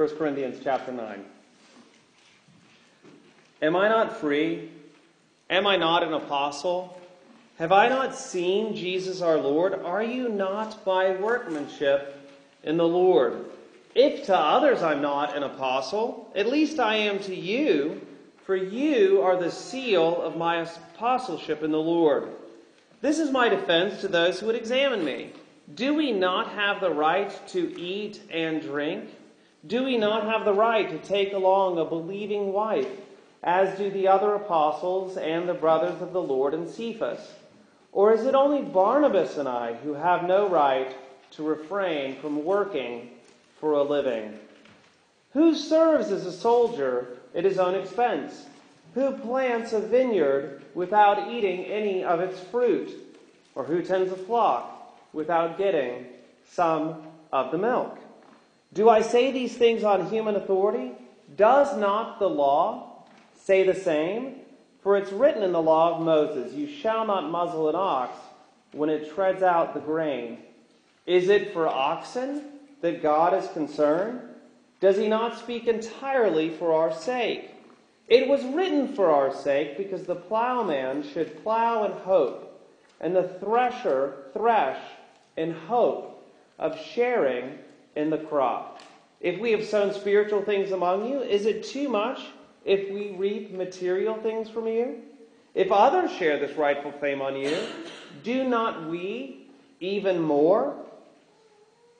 1 Corinthians chapter 9. Am I not free? Am I not an apostle? Have I not seen Jesus our Lord? Are you not my workmanship in the Lord? If to others I'm not an apostle, at least I am to you, for you are the seal of my apostleship in the Lord. This is my defense to those who would examine me. Do we not have the right to eat and drink? Do we not have the right to take along a believing wife, as do the other apostles and the brothers of the Lord and Cephas? Or is it only Barnabas and I who have no right to refrain from working for a living? Who serves as a soldier at his own expense? Who plants a vineyard without eating any of its fruit? Or who tends a flock without getting some of the milk? Do I say these things on human authority? Does not the law say the same? For it's written in the law of Moses, You shall not muzzle an ox when it treads out the grain. Is it for oxen that God is concerned? Does he not speak entirely for our sake? It was written for our sake because the plowman should plow in hope, and the thresher thresh in hope of sharing in the crop. If we have sown spiritual things among you, is it too much if we reap material things from you? If others share this rightful claim on you, do not we even more?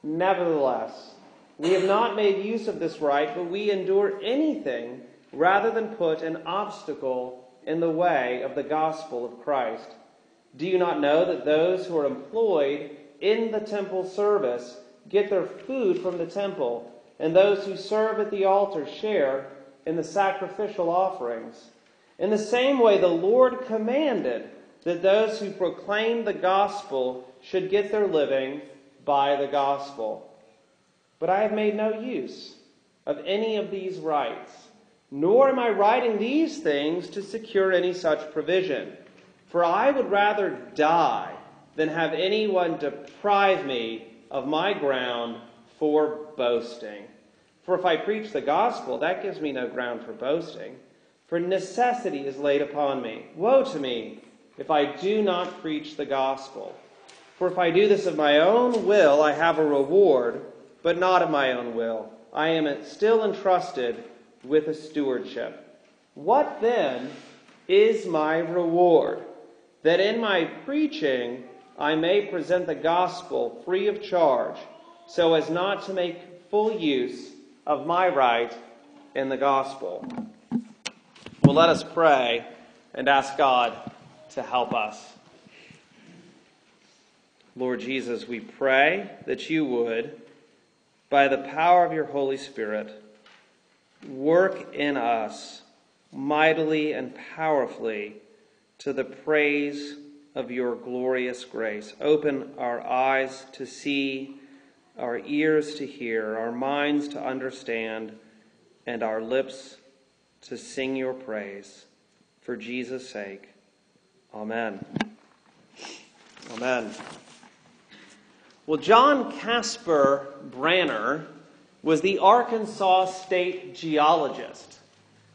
Nevertheless, we have not made use of this right, but we endure anything rather than put an obstacle in the way of the gospel of Christ. Do you not know that those who are employed in the temple service get their food from the temple, and those who serve at the altar share in the sacrificial offerings? In the same way, the Lord commanded that those who proclaim the gospel should get their living by the gospel. But I have made no use of any of these rights, nor am I writing these things to secure any such provision. For I would rather die than have anyone deprive me of my ground for boasting. For if I preach the gospel, that gives me no ground for boasting. For necessity is laid upon me. Woe to me if I do not preach the gospel. For if I do this of my own will, I have a reward, but not of my own will. I am still entrusted with a stewardship. What then is my reward? That in my preaching I may present the gospel free of charge, so as not to make full use of my right in the gospel. Well, let us pray and ask God to help us. Lord Jesus, we pray that you would, by the power of your Holy Spirit, work in us mightily and powerfully to the praise of your glorious grace. Open our eyes to see, our ears to hear, our minds to understand, and our lips to sing your praise. For Jesus' sake. Amen. Amen. Well, John Casper Branner was the Arkansas state geologist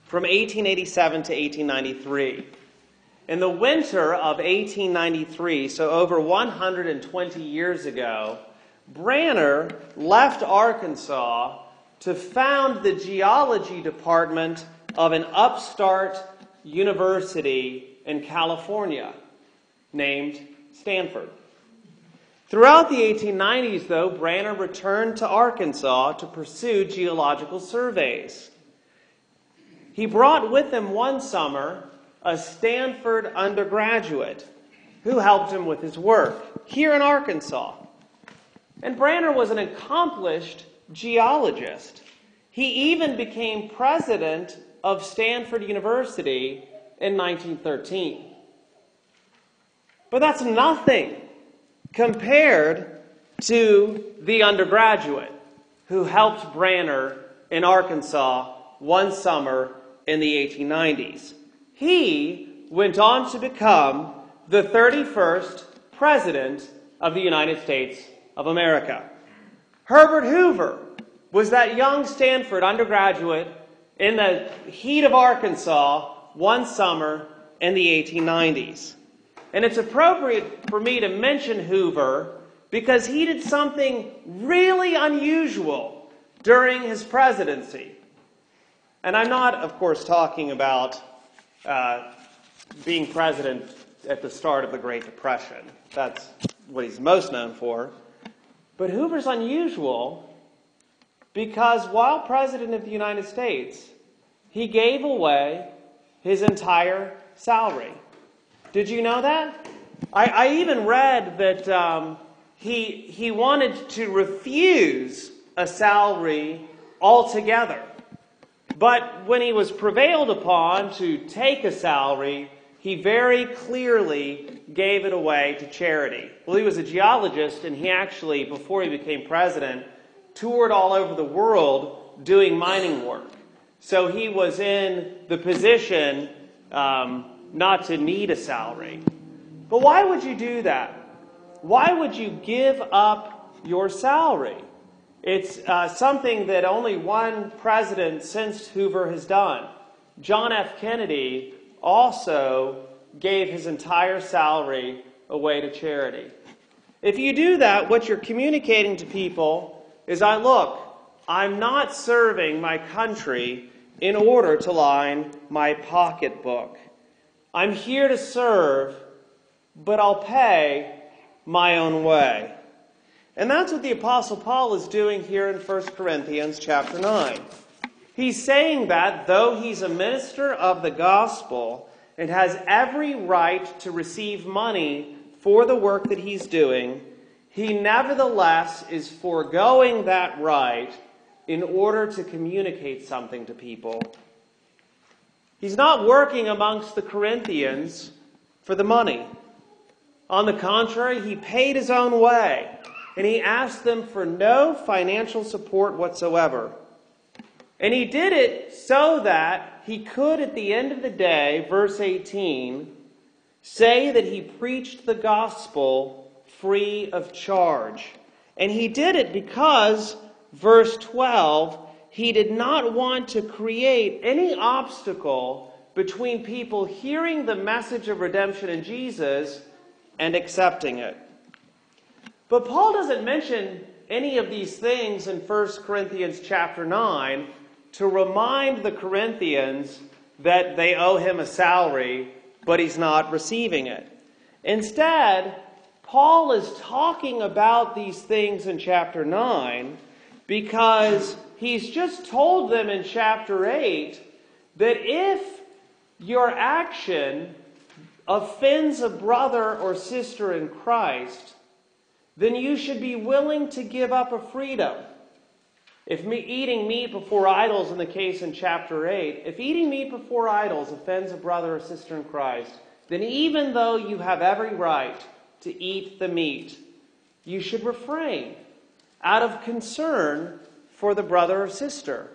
from 1887 to 1893. In the winter of 1893, so over 120 years ago, Branner left Arkansas to found the geology department of an upstart university in California named Stanford. Throughout the 1890s, though, Branner returned to Arkansas to pursue geological surveys. He brought with him one summer a Stanford undergraduate who helped him with his work here in Arkansas. And Branner was an accomplished geologist. He even became president of Stanford University in 1913. But that's nothing compared to the undergraduate who helped Branner in Arkansas one summer in the 1890s. He went on to become the 31st President of the United States of America. Herbert Hoover was that young Stanford undergraduate in the heat of Arkansas one summer in the 1890s. And it's appropriate for me to mention Hoover because he did something really unusual during his presidency. And I'm not, of course, talking about uh, being president at the start of the Great Depression. That's what he's most known for. But Hoover's unusual because while President of the United States, he gave away his entire salary. Did you know that? I, I even read that um, he, he wanted to refuse a salary altogether. But when he was prevailed upon to take a salary, he very clearly gave it away to charity. Well, he was a geologist, and he actually, before he became president, toured all over the world doing mining work. So he was in the position um, not to need a salary. But why would you do that? Why would you give up your salary? It's uh, something that only one president since Hoover has done. John F. Kennedy also gave his entire salary away to charity. If you do that, what you're communicating to people is I look, I'm not serving my country in order to line my pocketbook. I'm here to serve, but I'll pay my own way. And that's what the apostle Paul is doing here in 1 Corinthians chapter 9. He's saying that though he's a minister of the gospel and has every right to receive money for the work that he's doing, he nevertheless is foregoing that right in order to communicate something to people. He's not working amongst the Corinthians for the money. On the contrary, he paid his own way and he asked them for no financial support whatsoever. And he did it so that he could, at the end of the day, verse 18, say that he preached the gospel free of charge. And he did it because, verse 12, he did not want to create any obstacle between people hearing the message of redemption in Jesus and accepting it. But Paul doesn't mention any of these things in 1 Corinthians chapter 9 to remind the Corinthians that they owe him a salary, but he's not receiving it. Instead, Paul is talking about these things in chapter 9 because he's just told them in chapter 8 that if your action offends a brother or sister in Christ, then you should be willing to give up a freedom. If me, eating meat before idols, in the case in chapter 8, if eating meat before idols offends a brother or sister in Christ, then even though you have every right to eat the meat, you should refrain out of concern for the brother or sister.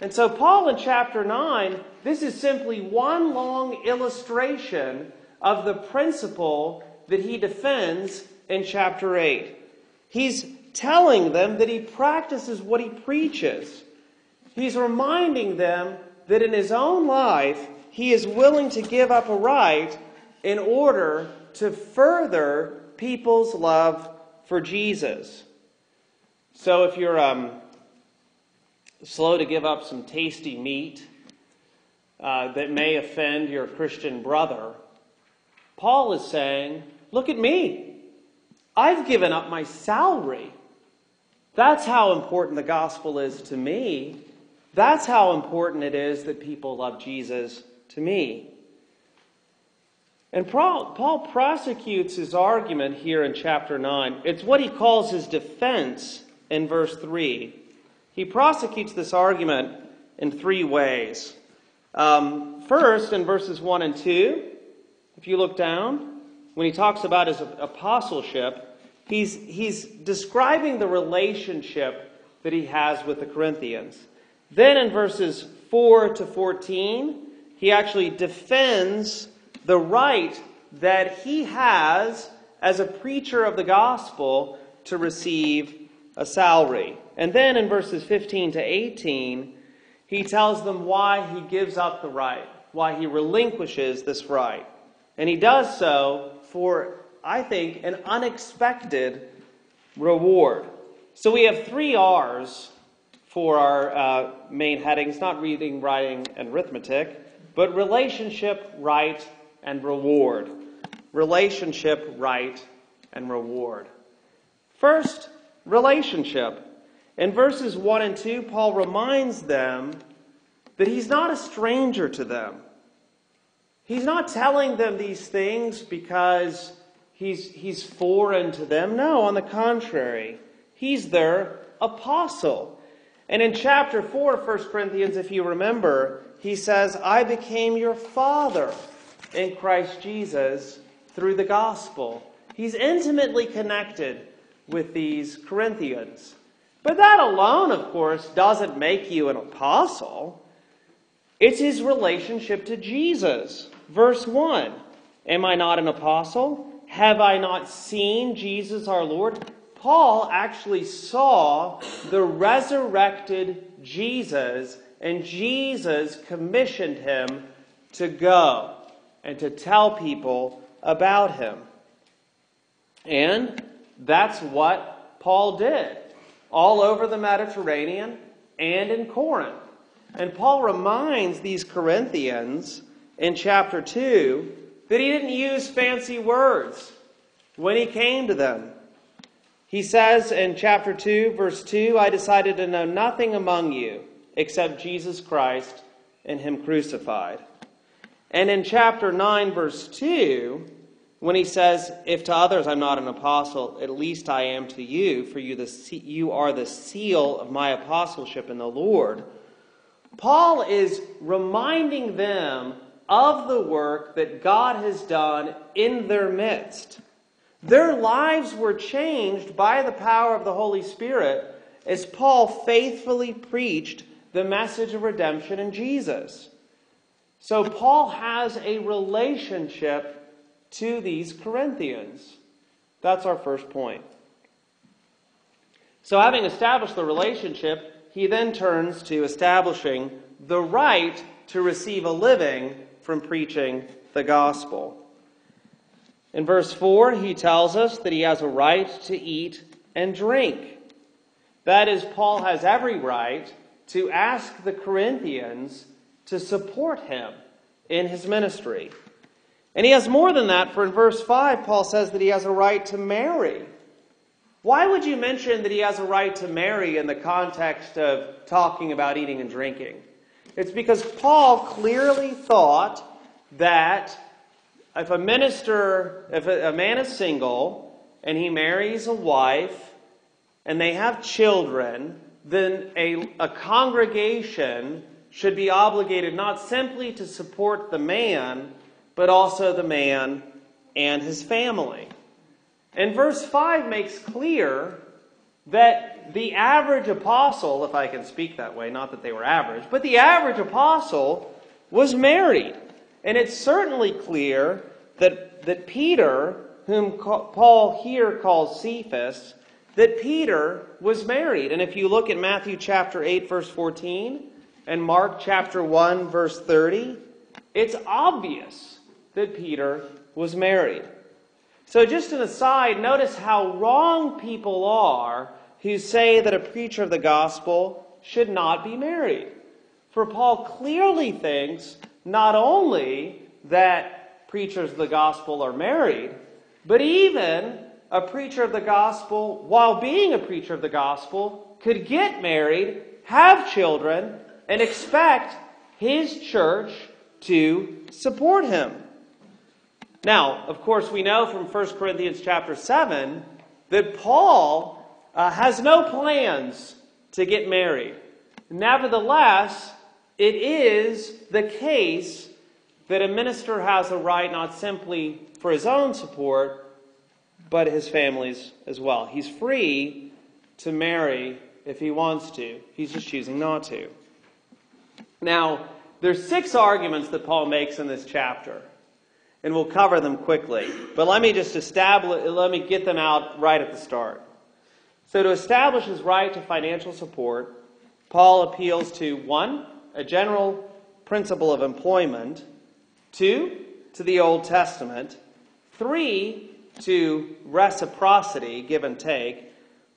And so, Paul in chapter 9, this is simply one long illustration of the principle that he defends in chapter 8. He's telling them that he practices what he preaches. He's reminding them that in his own life, he is willing to give up a right in order to further people's love for Jesus. So if you're um, slow to give up some tasty meat uh, that may offend your Christian brother, Paul is saying, Look at me. I've given up my salary. That's how important the gospel is to me. That's how important it is that people love Jesus to me. And Paul, prosecutes his argument here in chapter 9. It's what he calls his defense in verse 3. He prosecutes this argument in three ways. Um, first, in verses 1 and 2, if you look down, when he talks about his apostleship, He's, he's describing the relationship that he has with the Corinthians. Then in verses 4 to 14, he actually defends the right that he has as a preacher of the gospel to receive a salary. And then in verses 15 to 18, he tells them why he gives up the right, why he relinquishes this right. And he does so for, I think, an unexpected reward. So we have three R's for our uh, main headings not reading, writing, and arithmetic, but relationship, right, and reward. Relationship, right, and reward. First, relationship. In verses 1 and 2, Paul reminds them that he's not a stranger to them. He's not telling them these things because he's, he's foreign to them. No, on the contrary, he's their apostle. And in chapter 4 of 1 Corinthians, if you remember, he says, I became your father in Christ Jesus through the gospel. He's intimately connected with these Corinthians. But that alone, of course, doesn't make you an apostle. It's his relationship to Jesus. Verse 1 Am I not an apostle? Have I not seen Jesus our Lord? Paul actually saw the resurrected Jesus, and Jesus commissioned him to go and to tell people about him. And that's what Paul did all over the Mediterranean and in Corinth. And Paul reminds these Corinthians in chapter 2 that he didn't use fancy words when he came to them. He says in chapter 2, verse 2, I decided to know nothing among you except Jesus Christ and Him crucified. And in chapter 9, verse 2, when he says, If to others I'm not an apostle, at least I am to you, for you, the, you are the seal of my apostleship in the Lord. Paul is reminding them of the work that God has done in their midst. Their lives were changed by the power of the Holy Spirit as Paul faithfully preached the message of redemption in Jesus. So Paul has a relationship to these Corinthians. That's our first point. So, having established the relationship, he then turns to establishing the right to receive a living from preaching the gospel. In verse 4, he tells us that he has a right to eat and drink. That is, Paul has every right to ask the Corinthians to support him in his ministry. And he has more than that, for in verse 5, Paul says that he has a right to marry. Why would you mention that he has a right to marry in the context of talking about eating and drinking? It's because Paul clearly thought that if a minister, if a, man is single and he marries a wife and they have children, then a, a congregation should be obligated not simply to support the man, but also the man and his family. And verse 5 makes clear that the average apostle, if I can speak that way, not that they were average, but the average apostle was married. And it's certainly clear that, that Peter, whom Paul here calls Cephas, that Peter was married. And if you look at Matthew chapter 8, verse 14, and Mark chapter 1, verse 30, it's obvious that Peter was married. So, just an aside, notice how wrong people are who say that a preacher of the gospel should not be married. For Paul clearly thinks not only that preachers of the gospel are married, but even a preacher of the gospel, while being a preacher of the gospel, could get married, have children, and expect his church to support him. Now, of course, we know from 1 Corinthians chapter 7 that Paul uh, has no plans to get married. Nevertheless, it is the case that a minister has a right not simply for his own support, but his family's as well. He's free to marry if he wants to, he's just choosing not to. Now, there's six arguments that Paul makes in this chapter and we'll cover them quickly. But let me just establish, let me get them out right at the start. So, to establish his right to financial support, Paul appeals to one, a general principle of employment, two, to the Old Testament, three, to reciprocity, give and take,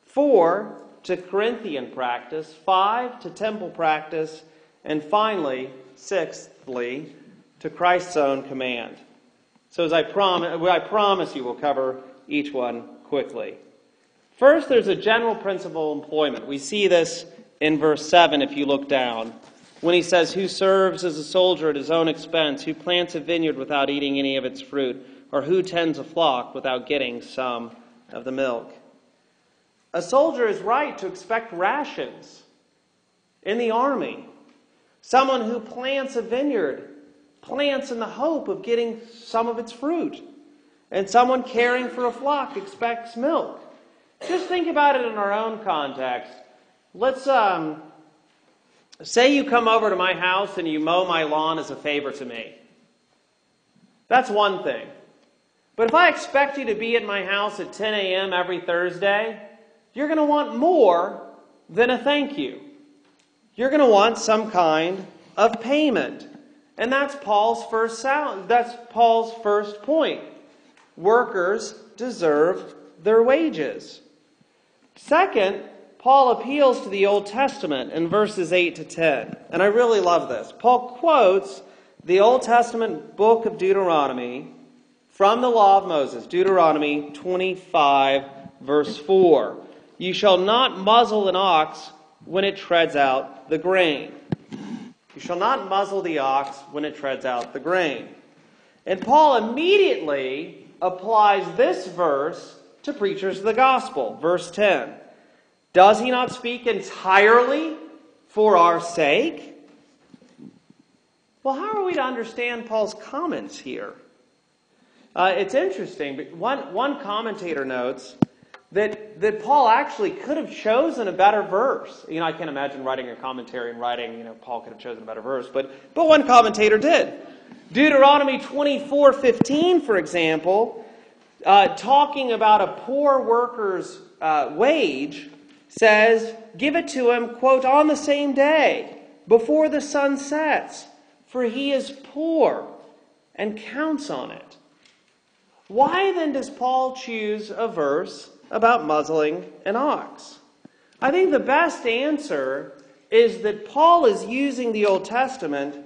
four, to Corinthian practice, five, to temple practice, and finally, sixthly, to Christ's own command. So, as I, prom- I promise you, we'll cover each one quickly. First, there's a general principle of employment. We see this in verse 7 if you look down, when he says, Who serves as a soldier at his own expense, who plants a vineyard without eating any of its fruit, or who tends a flock without getting some of the milk. A soldier is right to expect rations in the army. Someone who plants a vineyard plants in the hope of getting some of its fruit. And someone caring for a flock expects milk. Just think about it in our own context. Let's um, say you come over to my house and you mow my lawn as a favor to me. That's one thing. But if I expect you to be at my house at 10 a.m. every Thursday, you're going to want more than a thank you. You're going to want some kind of payment. And that's Paul's first sound, that's Paul's first point. Workers deserve their wages. Second, Paul appeals to the Old Testament in verses 8 to 10. And I really love this. Paul quotes the Old Testament book of Deuteronomy from the law of Moses, Deuteronomy 25, verse 4. You shall not muzzle an ox when it treads out the grain. You shall not muzzle the ox when it treads out the grain. And Paul immediately applies this verse to preachers of the gospel. Verse 10 Does he not speak entirely for our sake? Well, how are we to understand Paul's comments here? Uh, it's interesting. But one, one commentator notes that, that Paul actually could have chosen a better verse. You know, I can't imagine writing a commentary and writing, you know, Paul could have chosen a better verse, but, but one commentator did. Deuteronomy 24 15, for example, uh, talking about a poor worker's uh, wage, says, Give it to him, quote, on the same day, before the sun sets, for he is poor and counts on it. Why then does Paul choose a verse about muzzling an ox? I think the best answer is that Paul is using the Old Testament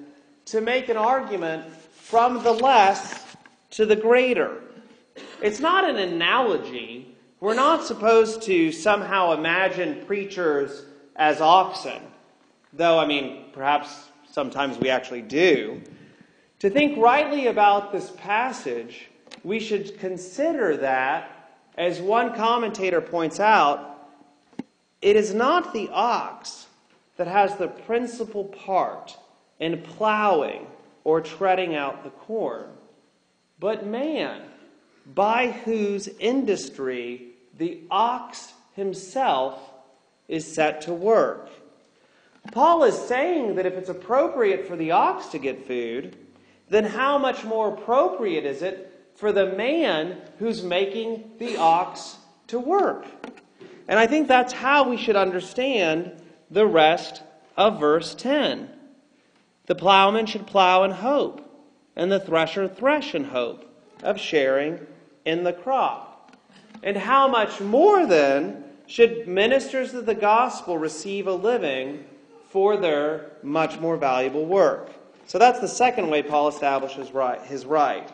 to make an argument from the less to the greater. It's not an analogy. We're not supposed to somehow imagine preachers as oxen, though, I mean, perhaps sometimes we actually do. To think rightly about this passage, we should consider that, as one commentator points out, it is not the ox that has the principal part in plowing or treading out the corn, but man, by whose industry the ox himself is set to work. Paul is saying that if it's appropriate for the ox to get food, then how much more appropriate is it for the man who's making the ox to work. And I think that's how we should understand the rest of verse 10. The plowman should plow in hope, and the thresher thresh in hope of sharing in the crop. And how much more then should ministers of the gospel receive a living for their much more valuable work? So that's the second way Paul establishes his right.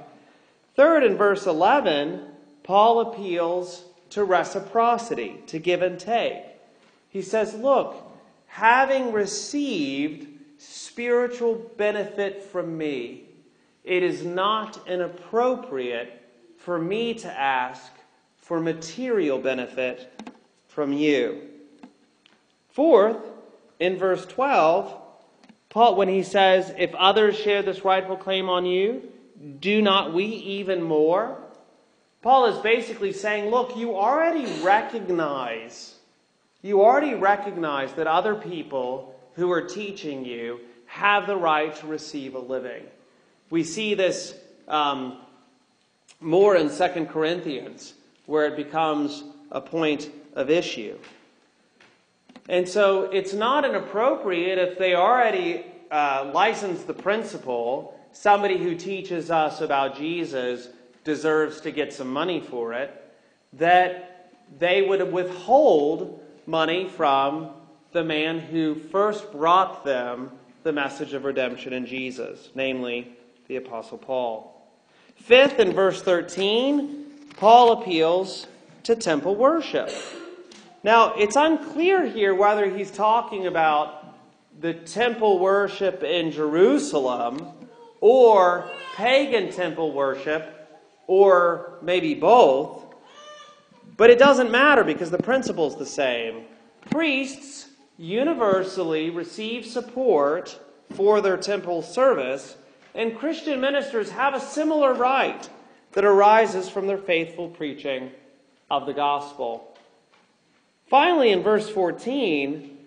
Third, in verse 11, Paul appeals to reciprocity, to give and take. He says, Look, having received spiritual benefit from me, it is not inappropriate for me to ask for material benefit from you. Fourth, in verse 12, Paul, when he says, If others share this rightful claim on you, do not we even more? Paul is basically saying, look, you already recognize, you already recognize that other people who are teaching you have the right to receive a living. We see this um, more in 2 Corinthians, where it becomes a point of issue. And so it's not inappropriate if they already uh, license the principle, somebody who teaches us about Jesus deserves to get some money for it, that they would withhold money from the man who first brought them the message of redemption in Jesus, namely the Apostle Paul. Fifth, in verse 13, Paul appeals to temple worship. Now, it's unclear here whether he's talking about the temple worship in Jerusalem or pagan temple worship or maybe both. But it doesn't matter because the principle is the same. Priests universally receive support for their temple service, and Christian ministers have a similar right that arises from their faithful preaching of the gospel. Finally, in verse 14,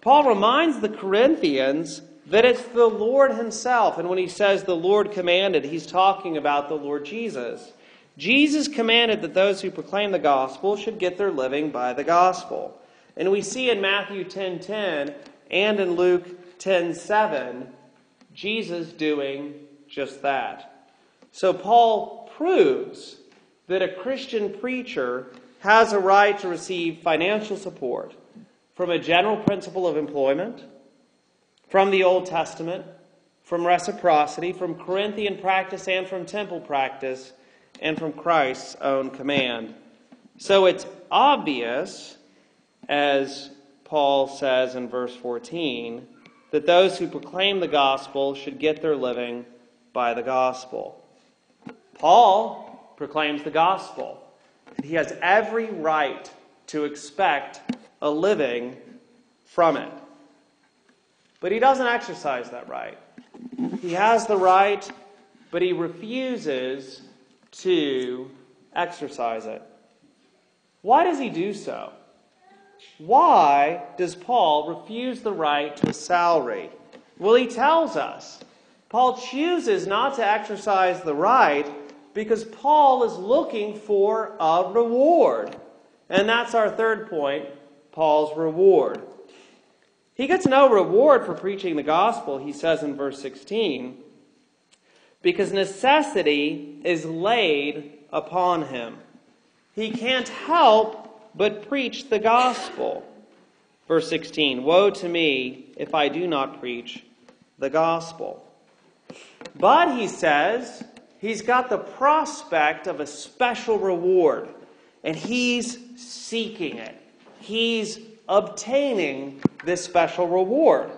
Paul reminds the Corinthians that it's the Lord Himself. And when he says the Lord commanded, he's talking about the Lord Jesus. Jesus commanded that those who proclaim the gospel should get their living by the gospel. And we see in Matthew 10:10 10, 10, and in Luke 10:7 7, Jesus doing just that. So Paul proves that a Christian preacher has a right to receive financial support from a general principle of employment, from the Old Testament, from reciprocity, from Corinthian practice, and from temple practice, and from Christ's own command. So it's obvious, as Paul says in verse 14, that those who proclaim the gospel should get their living by the gospel. Paul proclaims the gospel. And he has every right to expect a living from it. But he doesn't exercise that right. He has the right, but he refuses to exercise it. Why does he do so? Why does Paul refuse the right to a salary? Well, he tells us. Paul chooses not to exercise the right because Paul is looking for a reward. And that's our third point Paul's reward. He gets no reward for preaching the gospel, he says in verse 16, because necessity is laid upon him. He can't help but preach the gospel. Verse 16 Woe to me if I do not preach the gospel. But, he says, he's got the prospect of a special reward, and he's seeking it. He's obtaining this special reward.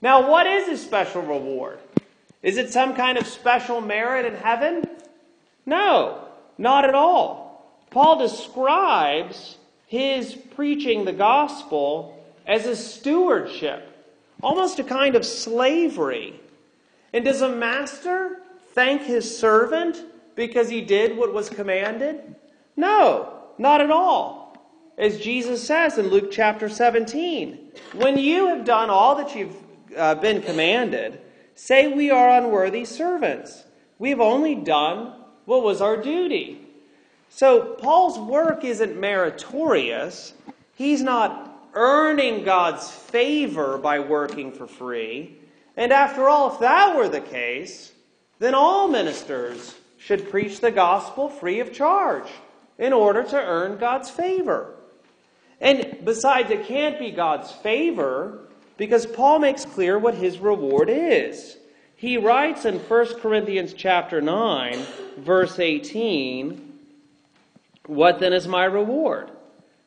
Now, what is his special reward? Is it some kind of special merit in heaven? No, not at all. Paul describes his preaching the gospel as a stewardship, almost a kind of slavery. And does a master thank his servant because he did what was commanded? No, not at all. As Jesus says in Luke chapter 17, when you have done all that you've uh, been commanded, say we are unworthy servants. We have only done what was our duty. So Paul's work isn't meritorious. He's not earning God's favor by working for free. And after all, if that were the case, then all ministers should preach the gospel free of charge in order to earn God's favor. And besides, it can't be God's favor because Paul makes clear what his reward is. He writes in 1 Corinthians chapter 9, verse 18, What then is my reward?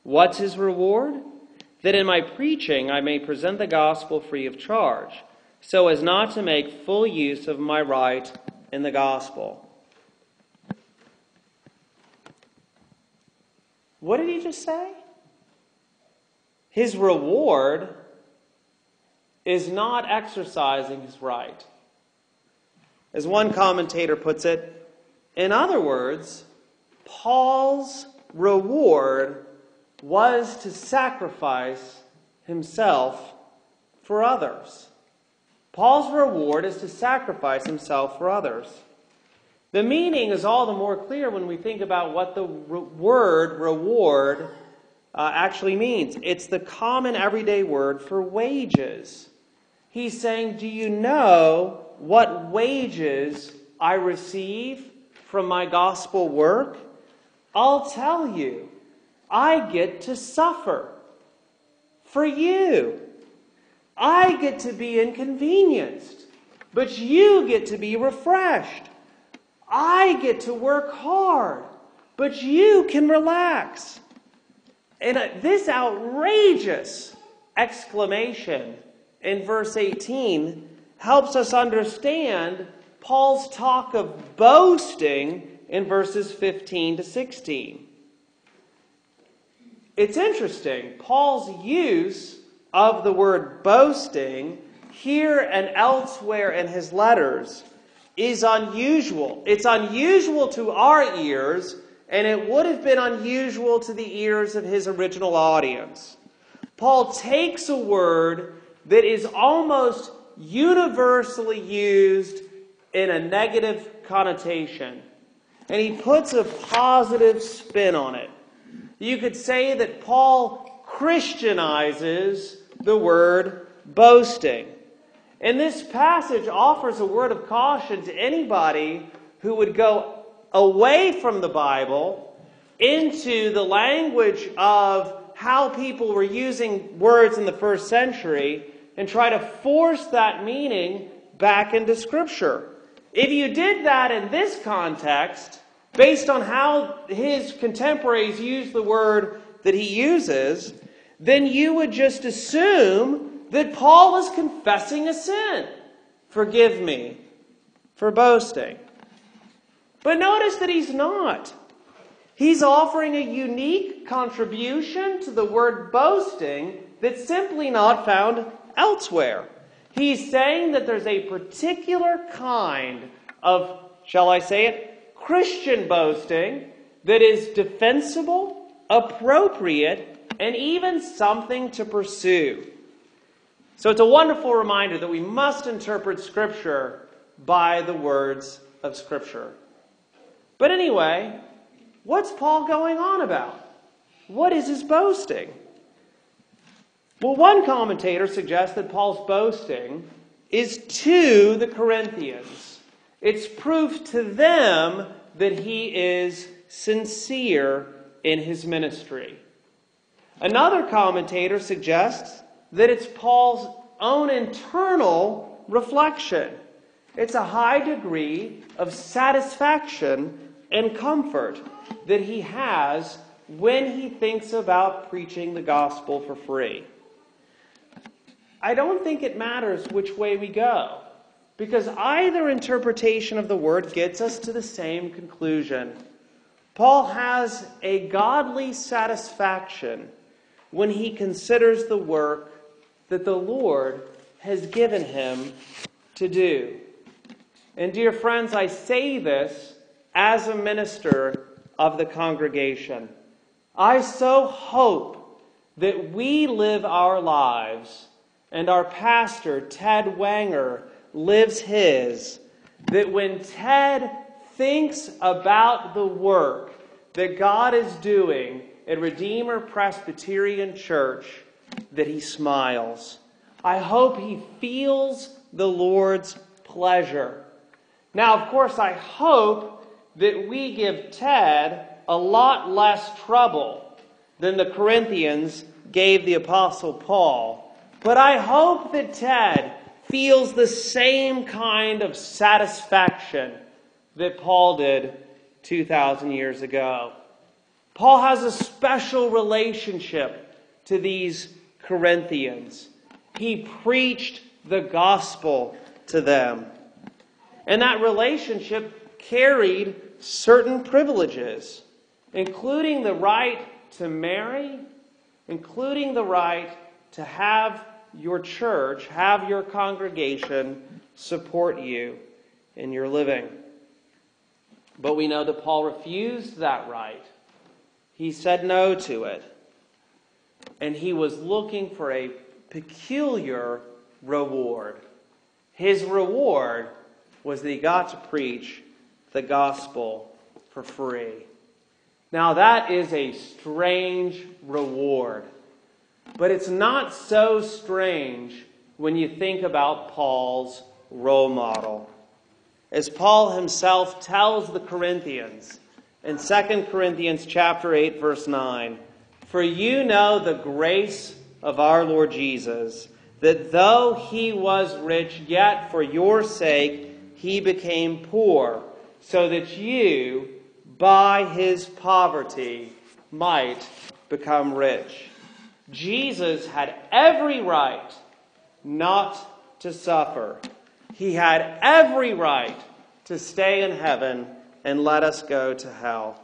What's his reward? That in my preaching I may present the gospel free of charge so as not to make full use of my right in the gospel. What did he just say? His reward is not exercising his right. As one commentator puts it, in other words, Paul's reward was to sacrifice himself for others. Paul's reward is to sacrifice himself for others. The meaning is all the more clear when we think about what the re- word reward uh, actually means. It's the common everyday word for wages. He's saying, Do you know what wages I receive from my gospel work? I'll tell you. I get to suffer for you. I get to be inconvenienced, but you get to be refreshed. I get to work hard, but you can relax. And uh, this outrageous exclamation in verse 18 helps us understand Paul's talk of boasting in verses 15 to 16. It's interesting. Paul's use of the word boasting here and elsewhere in his letters is unusual. It's unusual to our ears, and it would have been unusual to the ears of his original audience. Paul takes a word that is almost universally used in a negative connotation, and he puts a positive spin on it. You could say that Paul Christianizes the word boasting. And this passage offers a word of caution to anybody who would go away from the Bible into the language of how people were using words in the first century and try to force that meaning back into Scripture. If you did that in this context, based on how his contemporaries use the word that he uses, then you would just assume that Paul was confessing a sin. Forgive me for boasting. But notice that he's not. He's offering a unique contribution to the word boasting that's simply not found elsewhere. He's saying that there's a particular kind of, shall I say it, Christian boasting that is defensible, appropriate, and even something to pursue. So it's a wonderful reminder that we must interpret Scripture by the words of Scripture. But anyway, what's Paul going on about? What is his boasting? Well, one commentator suggests that Paul's boasting is to the Corinthians. It's proof to them that he is sincere in his ministry. Another commentator suggests that it's Paul's own internal reflection. It's a high degree of satisfaction and comfort that he has when he thinks about preaching the gospel for free. I don't think it matters which way we go. Because either interpretation of the word gets us to the same conclusion. Paul has a godly satisfaction when he considers the work that the Lord has given him to do. And, dear friends, I say this as a minister of the congregation. I so hope that we live our lives, and our pastor, Ted Wanger, lives his, that when Ted thinks about the work that God is doing at Redeemer Presbyterian Church, that he smiles. I hope he feels the Lord's pleasure. Now, of course, I hope that we give Ted a lot less trouble than the Corinthians gave the Apostle Paul. But I hope that Ted feels the same kind of satisfaction that Paul did 2,000 years ago. Paul has a special relationship to these Corinthians. He preached the gospel to them. And that relationship carried certain privileges, including the right to marry, including the right to have your church, have your congregation support you in your living. But we know that Paul refused that right. He said no to it. And he was looking for a peculiar reward. His reward was that he got to preach the gospel for free. Now, that is a strange reward. But it's not so strange when you think about Paul's role model. As Paul himself tells the Corinthians in 2 Corinthians chapter 8 verse 9, "For you know the grace of our Lord Jesus, that though he was rich, yet for your sake he became poor, so that you by his poverty might become rich." Jesus had every right not to suffer. He had every right to stay in heaven and let us go to hell.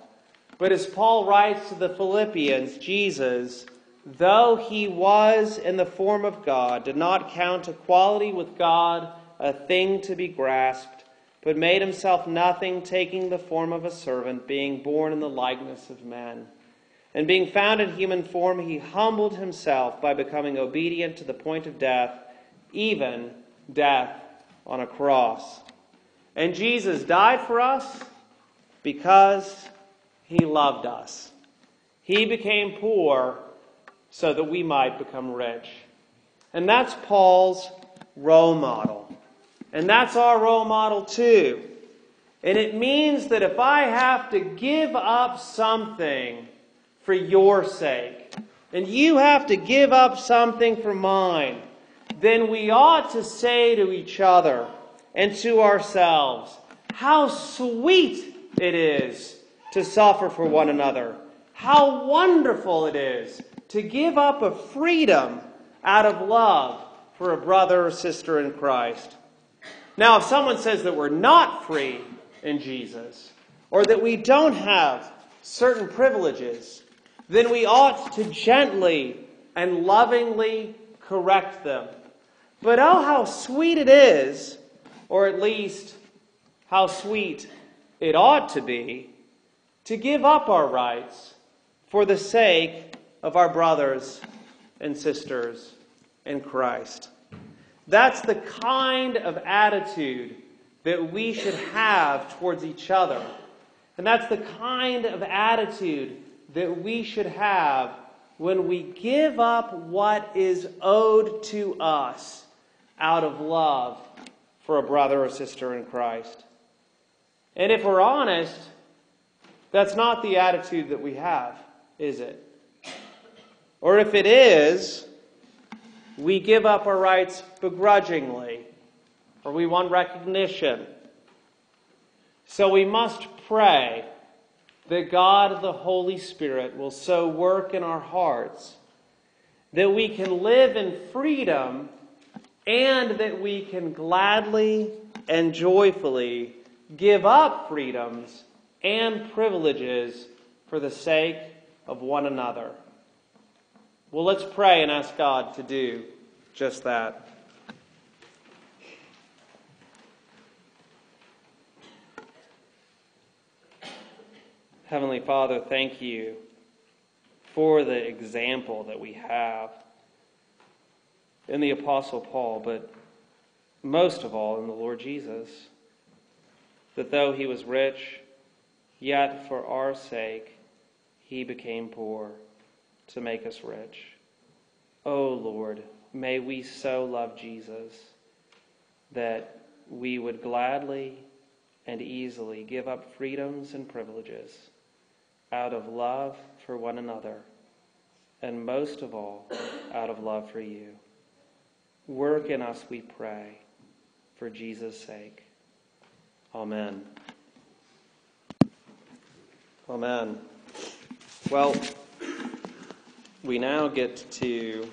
But as Paul writes to the Philippians, Jesus, though he was in the form of God, did not count equality with God a thing to be grasped, but made himself nothing, taking the form of a servant, being born in the likeness of men. And being found in human form, he humbled himself by becoming obedient to the point of death, even death on a cross. And Jesus died for us because he loved us. He became poor so that we might become rich. And that's Paul's role model. And that's our role model too. And it means that if I have to give up something for your sake, and you have to give up something for mine, then we ought to say to each other and to ourselves, how sweet it is to suffer for one another. How wonderful it is to give up a freedom out of love for a brother or sister in Christ. Now, if someone says that we're not free in Jesus, or that we don't have certain privileges, then we ought to gently and lovingly correct them. But oh, how sweet it is, or at least how sweet it ought to be, to give up our rights for the sake of our brothers and sisters in Christ. That's the kind of attitude that we should have towards each other. And that's the kind of attitude that we should have when we give up what is owed to us out of love for a brother or sister in Christ. And if we're honest, that's not the attitude that we have, is it? Or if it is, we give up our rights begrudgingly, or we want recognition. So we must pray that God the Holy Spirit will so work in our hearts that we can live in freedom and that we can gladly and joyfully give up freedoms and privileges for the sake of one another. Well, let's pray and ask God to do just that. Heavenly Father, thank you for the example that we have in the Apostle Paul, but most of all in the Lord Jesus. That though he was rich, yet for our sake he became poor to make us rich. Oh Lord, may we so love Jesus that we would gladly and easily give up freedoms and privileges out of love for one another, and most of all, out of love for you. Work in us, we pray, for Jesus' sake. Amen. Amen. Well, we now get to